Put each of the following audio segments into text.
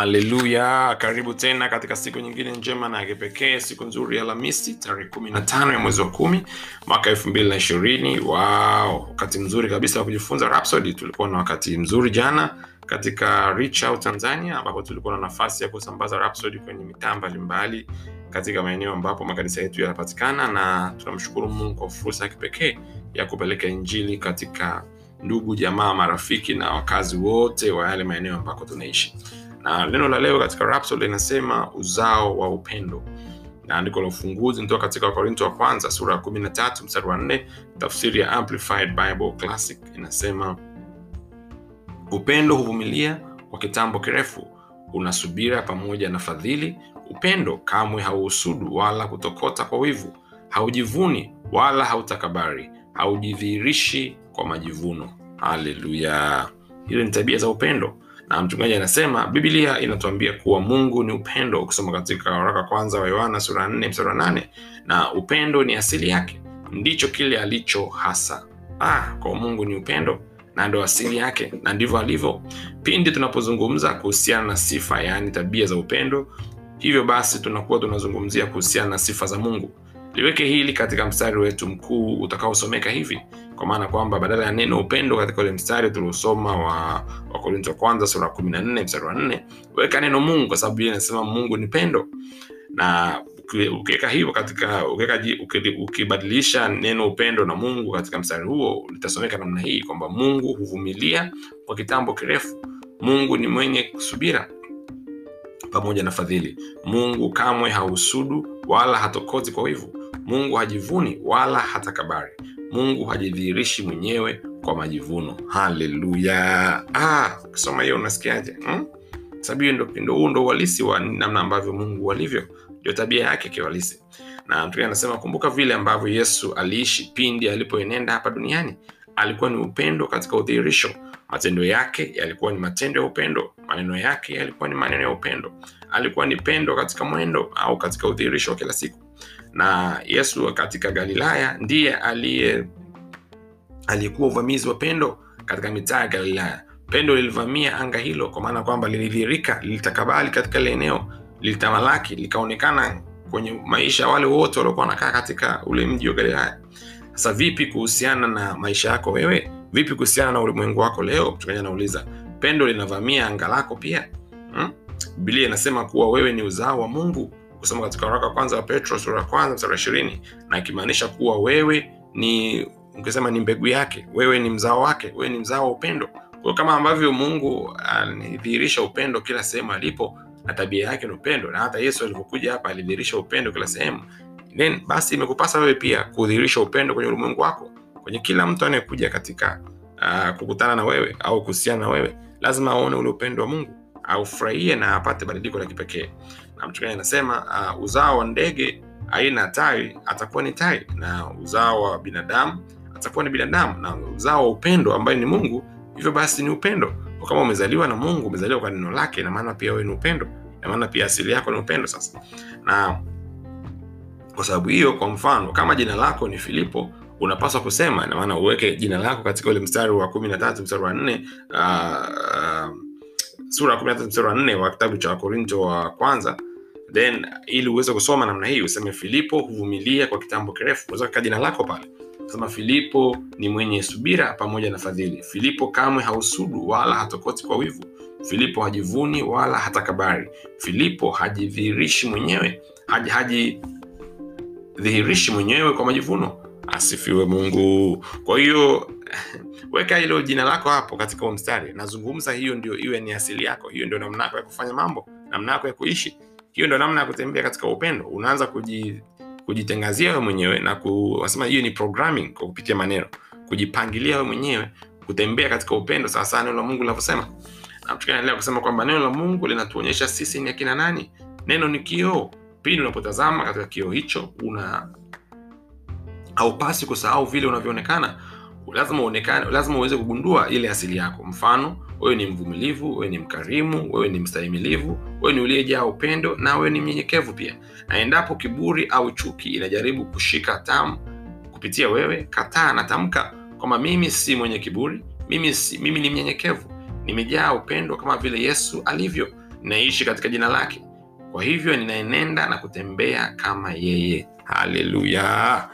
haleluya. Karibu tena katika siku nyingine njema na ya kipekee siku nzuri ya lamisi tarehe kumi na tano ya mwezi wa kumi mwaka elfu mbili na ishirini. Wow wakati mzuri kabisa wa kujifunza Rhapsody. tulikuwa na wakati mzuri jana katika Reach Out tanzania ambapo tulikuwa na nafasi ya kusambaza Rhapsody kwenye mitaa mbalimbali katika maeneo ambapo makanisa yetu yanapatikana na tunamshukuru mungu kwa fursa ya kipekee ya kupeleka injili katika ndugu jamaa marafiki na wakazi wote wa yale maeneo ambako tunaishi na neno la leo katika Rhapsody linasema uzao wa upendo. Na andiko la ufunguzi nitoka katika wakorinto wa kwanza sura ya 13 mstari wa 4 tafsiri ya amplified bible classic inasema upendo huvumilia kwa kitambo kirefu unasubira pamoja na fadhili. Upendo kamwe hauhusudu wala kutokota kwa wivu haujivuni wala hautakabari haujidhihirishi kwa majivuno. Haleluya. Hilo ni tabia za upendo na mchungaji anasema biblia inatuambia kuwa mungu ni upendo ukisoma katika waraka kwanza wa yohana sura 4 mstari wa 8 na upendo ni asili yake. Ndicho kile alicho hasa. Ah, kwa mungu ni upendo na ndo asili yake na ndivyo alivyo. Pindi tunapozungumza kuhusiana na sifa yaani tabia za upendo hivyo basi tunakuwa tunazungumzia kuhusiana na sifa za mungu liweke hili katika mstari wetu mkuu utakaosomeka hivi kwa maana kwamba badala ya neno upendo katika ule mstari tuliosoma wa wakorinto wa kwanza sura ya 14 mstari wa nne weka neno mungu kwa sababu biblia inasema mungu ni pendo. Na ukiweka hivyo katika ukiweka ukibadilisha neno upendo na mungu katika mstari huo litasomeka namna hii kwamba mungu huvumilia kwa kitambo kirefu. Mungu ni mwenye subira pamoja na fadhili. Mungu kamwe hausudu wala hatokozi kwa wivu mungu hajivuni wala hatakabari mungu hajidhihirishi mwenyewe kwa majivuno. Haleluya. Ah, ukisoma hiyo unasikiaje hmm? sababu ndo huu ndo uhalisi wa namna ambavyo mungu alivyo. Ndio tabia yake kiuhalisi na mtume anasema kumbuka vile ambavyo yesu aliishi pindi alipoenenda hapa duniani. Alikuwa ni upendo katika udhihirisho. Matendo yake yalikuwa ni matendo ya upendo. Maneno yake yalikuwa ni maneno ya upendo alikuwa ni pendo katika mwendo au katika udhihirisho wa kila siku. Na yesu katika galilaya ndiye aliye aliyekuwa uvamizi wa pendo katika mitaa ya galilaya. Pendo lilivamia anga hilo kwa maana kwamba lilidhirika lilitakabali katika ile eneo lilitamalaki likaonekana kwenye maisha wale wote waliokuwa wanakaa katika ule mji wa galilaya. Sasa vipi kuhusiana na maisha yako wewe? Vipi kuhusiana na ulimwengu wako leo? Mchungaji pendo linavamia anga lako pia? Hmm? Biblia inasema kuwa wewe ni uzao wa mungu. Kusoma katika waraka wa kwanza wa petro sura ya kwanza mstari ishirini na ikimaanisha kuwa wewe ni ukisema ni mbegu yake wewe ni mzao wake wewe ni mzao wa upendo. Kwa kama ambavyo mungu alidhihirisha upendo kila sehemu alipo na tabia yake ni upendo na hata yesu alivyokuja hapa alidhihirisha upendo kila sehemu. Then basi imekupasa wewe pia kudhihirisha upendo kwenye ulimwengu wako kwenye kila mtu anayekuja katika uh, kukutana na wewe au kuhusiana na wewe. Lazima aone ule upendo wa mungu aufurahie na apate badiliko la kipekee. Na mchungaji anasema uh, uzao wa ndege aina ya tai atakuwa ni tai. Na uzao wa binadamu atakuwa ni binadamu. Na uzao wa upendo ambaye ni mungu hivyo basi ni upendo. Kama umezaliwa na mungu umezaliwa kwa neno lake na maana pia wewe ni upendo. Na maana pia asili yako ni upendo sasa. Na kwa sababu hiyo kwa mfano kama jina lako ni filipo unapaswa kusema. Na maana uweke jina lako katika ule mstari wa kumi na tatu mstari wa nne uh, sura ya kumi na tatu mstari wa nne wa kitabu cha wakorinto wa kwanza. Then ili uweze kusoma namna hii useme filipo huvumilia kwa kitambo kirefu. Unaweza jina lako pale. Sema filipo ni mwenye subira pamoja na fadhili. Filipo kamwe hausudu wala hatokoti kwa wivu. Filipo hajivuni wala hatakabari. Filipo hajidhihirishi mwenyewe haji, mwenyewe kwa majivuno asifiwe mungu. Kwa hiyo weka hilo jina lako hapo katika huo mstari. Nazungumza hiyo ndio iwe ni asili yako. Hiyo ndio namna yako ya kufanya mambo namna yako ya kuishi. Hiyo ndio namna ya kutembea katika upendo. Unaanza kuji, kujitangazia wewe mwenyewe na kusema hiyo ni programming kwa kupitia maneno. Kujipangilia wewe mwenyewe kutembea katika upendo sawasawa neno la mungu linavyosema. Na tukaendelea kusema kwamba neno la mungu linatuonyesha sisi ni akina nani? Neno ni kioo. Pindi unapotazama katika kioo hicho una haupasi kusahau vile unavyoonekana lazima uonekane lazima uweze kugundua ile asili yako. Mfano wewe ni mvumilivu wewe ni mkarimu wewe ni mstahimilivu wewe ni uliyejaa upendo na wewe ni mnyenyekevu pia. Na endapo kiburi au chuki inajaribu kushika tamu kupitia wewe kataa na tamka kwamba mimi si mwenye kiburi mimi, si, mimi ni mnyenyekevu nimejaa upendo kama vile yesu alivyo naishi katika jina lake. Kwa hivyo ninaenenda na kutembea kama yeye. Haleluya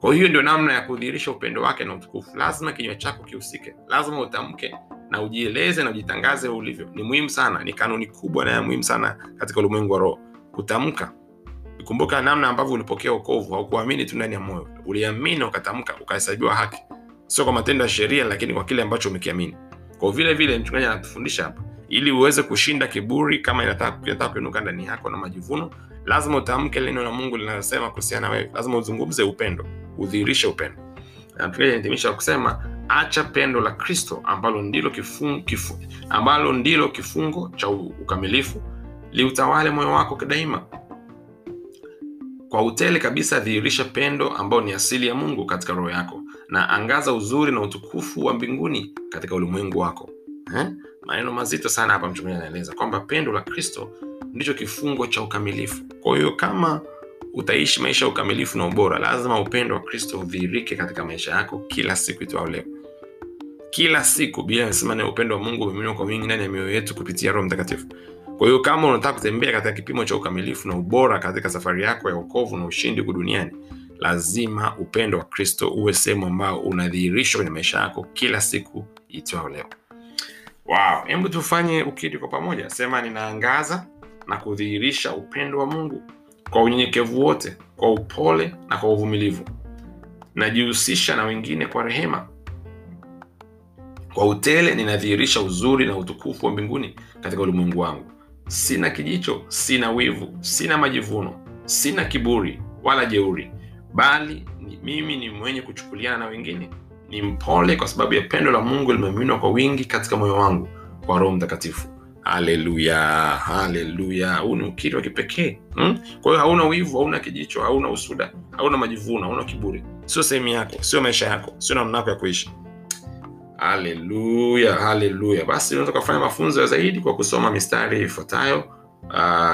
kwa hiyo ndio namna ya kudhihirisha upendo wake na utukufu. Lazima kinywa chako kihusike. Lazima utamke na ujieleze na ujitangaze ulivyo. Ni muhimu sana ni kanuni kubwa na ya muhimu sana katika ulimwengu wa roho. Kutamka. Kumbuka namna ambavyo ulipokea wokovu, haukuamini tu ndani ya moyo. Uliamini ukatamka ukahesabiwa haki. Sio kwa matendo ya sheria lakini kwa kile ambacho umekiamini. Kwa vile vile mchungaji anatufundisha hapa ili uweze kushinda kiburi kama inataka kuinuka ndani yako na majivuno lazima utamke neno la mungu linalosema kuhusiana na wewe. Lazima uzungumze upendo udhihirishe upendo. Na kusema acha pendo la kristo ambalo ndilo kifungo, kifu, ambalo ndilo kifungo cha ukamilifu liutawale moyo wako daima kwa utele kabisa dhihirisha pendo ambayo ni asili ya mungu katika roho yako na angaza uzuri na utukufu wa mbinguni katika ulimwengu wako. Eh? maneno mazito sana hapa mchungaji anaeleza kwamba pendo la kristo ndicho kifungo cha ukamilifu. Kwa hiyo kama utaishi maisha ya ukamilifu na ubora. Lazima upendo wa kristo udhihirike katika maisha yako kila siku itwao leo. Kila siku bila nasema ni upendo wa mungu umemiminwa kwa wingi ndani ya mioyo yetu kupitia roho mtakatifu. Kwa hiyo kama unataka kutembea katika kipimo cha ukamilifu na ubora katika safari yako ya ukovu na ushindi huku duniani lazima upendo wa kristo uwe sehemu ambao unadhihirishwa kwenye maisha yako kila siku itwao leo. Wow tufanye ukiri kwa pamoja. Sema ninaangaza na kudhihirisha upendo wa mungu kwa unyenyekevu wote kwa upole na kwa uvumilivu. Najihusisha na wengine kwa rehema. Kwa utele ninadhihirisha uzuri na utukufu wa mbinguni katika ulimwengu wangu. Sina kijicho sina wivu sina majivuno sina kiburi wala jeuri. Bali ni, mimi ni mwenye kuchukuliana na wengine. Ni mpole kwa sababu ya pendo la mungu limeminwa kwa wingi katika moyo wangu kwa roho mtakatifu haleluya haleluya huu ni ukiri wa kipekee hmm? kwa hiyo hauna wivu hauna kijicho hauna usuda hauna majivuno hauna kiburi. Sio sehemu yako sio maisha yako sio namna yako ya kuishi. Haleluya haleluya basi unaweza kufanya mafunzo zaidi kwa kusoma mistari ifuatayo.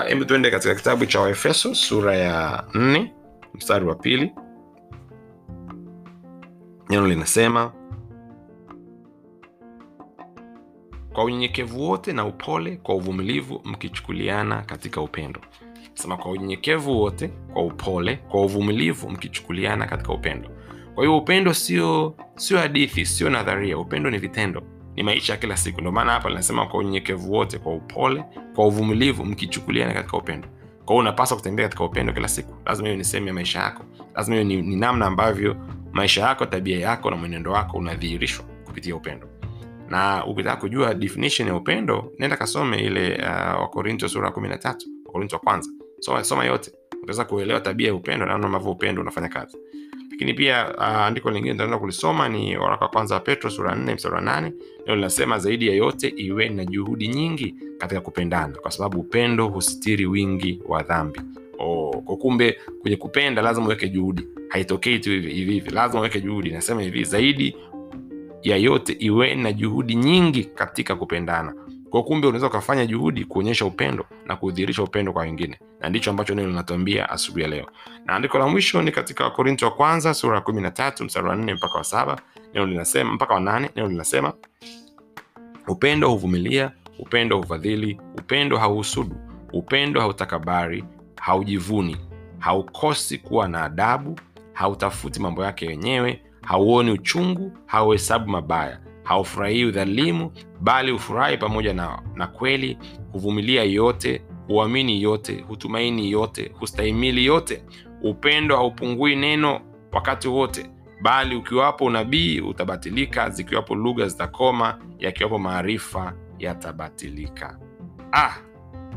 Hebu uh, tuende katika kitabu cha waefeso sura ya nne mstari wa pili. Neno linasema kwa unyenyekevu wote na upole kwa uvumilivu mkichukuliana katika upendo. Sema kwa unyenyekevu wote kwa upole kwa uvumilivu mkichukuliana katika upendo. Kwa hiyo upendo sio sio hadithi sio nadharia. Upendo ni vitendo. Ni maisha ya kila siku. Ndio maana hapa linasema kwa unyenyekevu wote kwa upole kwa uvumilivu mkichukuliana katika upendo. Kwao unapaswa kutembea katika upendo kila siku. Lazima hiyo ni sehemu ya maisha yako. Lazima hiyo ni, ni namna ambavyo maisha yako tabia yako na mwenendo wako unadhihirishwa kupitia upendo na ukitaka kujua definition ya upendo nenda kasome ile uh, wakorinto sura kumi na tatu wakorinto wa kwanza. Soma, soma yote. Utaweza kuelewa tabia ya upendo namna ambavyo upendo unafanya kazi. Lakini pia uh, andiko lingine nitaenda kulisoma ni waraka wa kwanza wa petro sura nne mstari wa nane. Ndio linasema zaidi ya yote iwe na juhudi nyingi katika kupendana kwa sababu upendo husitiri wingi wa dhambi. Oh, kumbe kwenye kupenda lazima uweke juhudi. Haitokei tu hivi hivi. Lazima uweke juhudi. Nasema hivi zaidi ya yote iwe na juhudi nyingi katika kupendana. Kwa kumbe unaweza ukafanya juhudi kuonyesha upendo na kudhihirisha upendo kwa wengine. Na ndicho ambacho neno linatuambia asubuhi ya leo. Na andiko la mwisho ni katika wakorinto wa kwanza sura ya kumi na tatu mstari wa nne mpaka wa saba. Neno linasema mpaka wa nane neno linasema upendo huvumilia upendo hufadhili upendo hauhusudu upendo hautakabari haujivuni haukosi kuwa na adabu hautafuti mambo yake wenyewe hauoni uchungu hauhesabu mabaya haufurahii udhalimu bali hufurahi pamoja na, na kweli huvumilia yote huamini yote hutumaini yote hustahimili yote. Upendo haupungui neno wakati wote bali ukiwapo unabii utabatilika. Zikiwapo lugha zitakoma yakiwapo maarifa yatabatilika. Ah!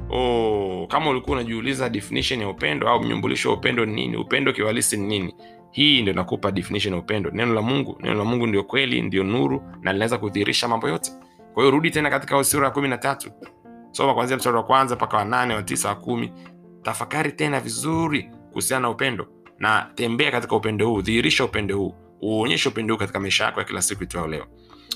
Oh, kama ulikuwa unajiuliza definition ya upendo au mnyumbulisho wa upendo ni nini upendo kiwalisi ni nini hii ndio inakupa definition ya upendo. Neno la mungu neno la mungu ndio kweli ndio nuru na linaweza kudhihirisha mambo yote. Kwa hiyo rudi tena katika sura ya kumi na tatu. Soma kwanzia mstari wa kwanza mpaka wa nane wa tisa wa kumi. Tafakari tena vizuri kuhusiana na upendo na tembea katika upendo huu dhihirisha upendo huu uonyeshe upendo huu katika maisha yako ya kila siku itwao leo.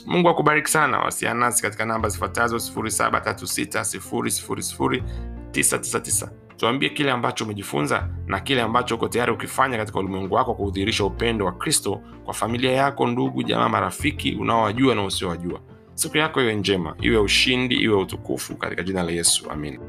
Mungu akubariki sana. Wasiana nasi katika namba zifuatazo 736 tuambie kile ambacho umejifunza na kile ambacho uko tayari ukifanya katika ulimwengu wako kudhihirisha upendo wa kristo kwa familia yako ndugu jamaa marafiki unaowajua na usiowajua siku yako iwe njema, iwe ushindi, iwe utukufu, katika jina la Yesu, amina.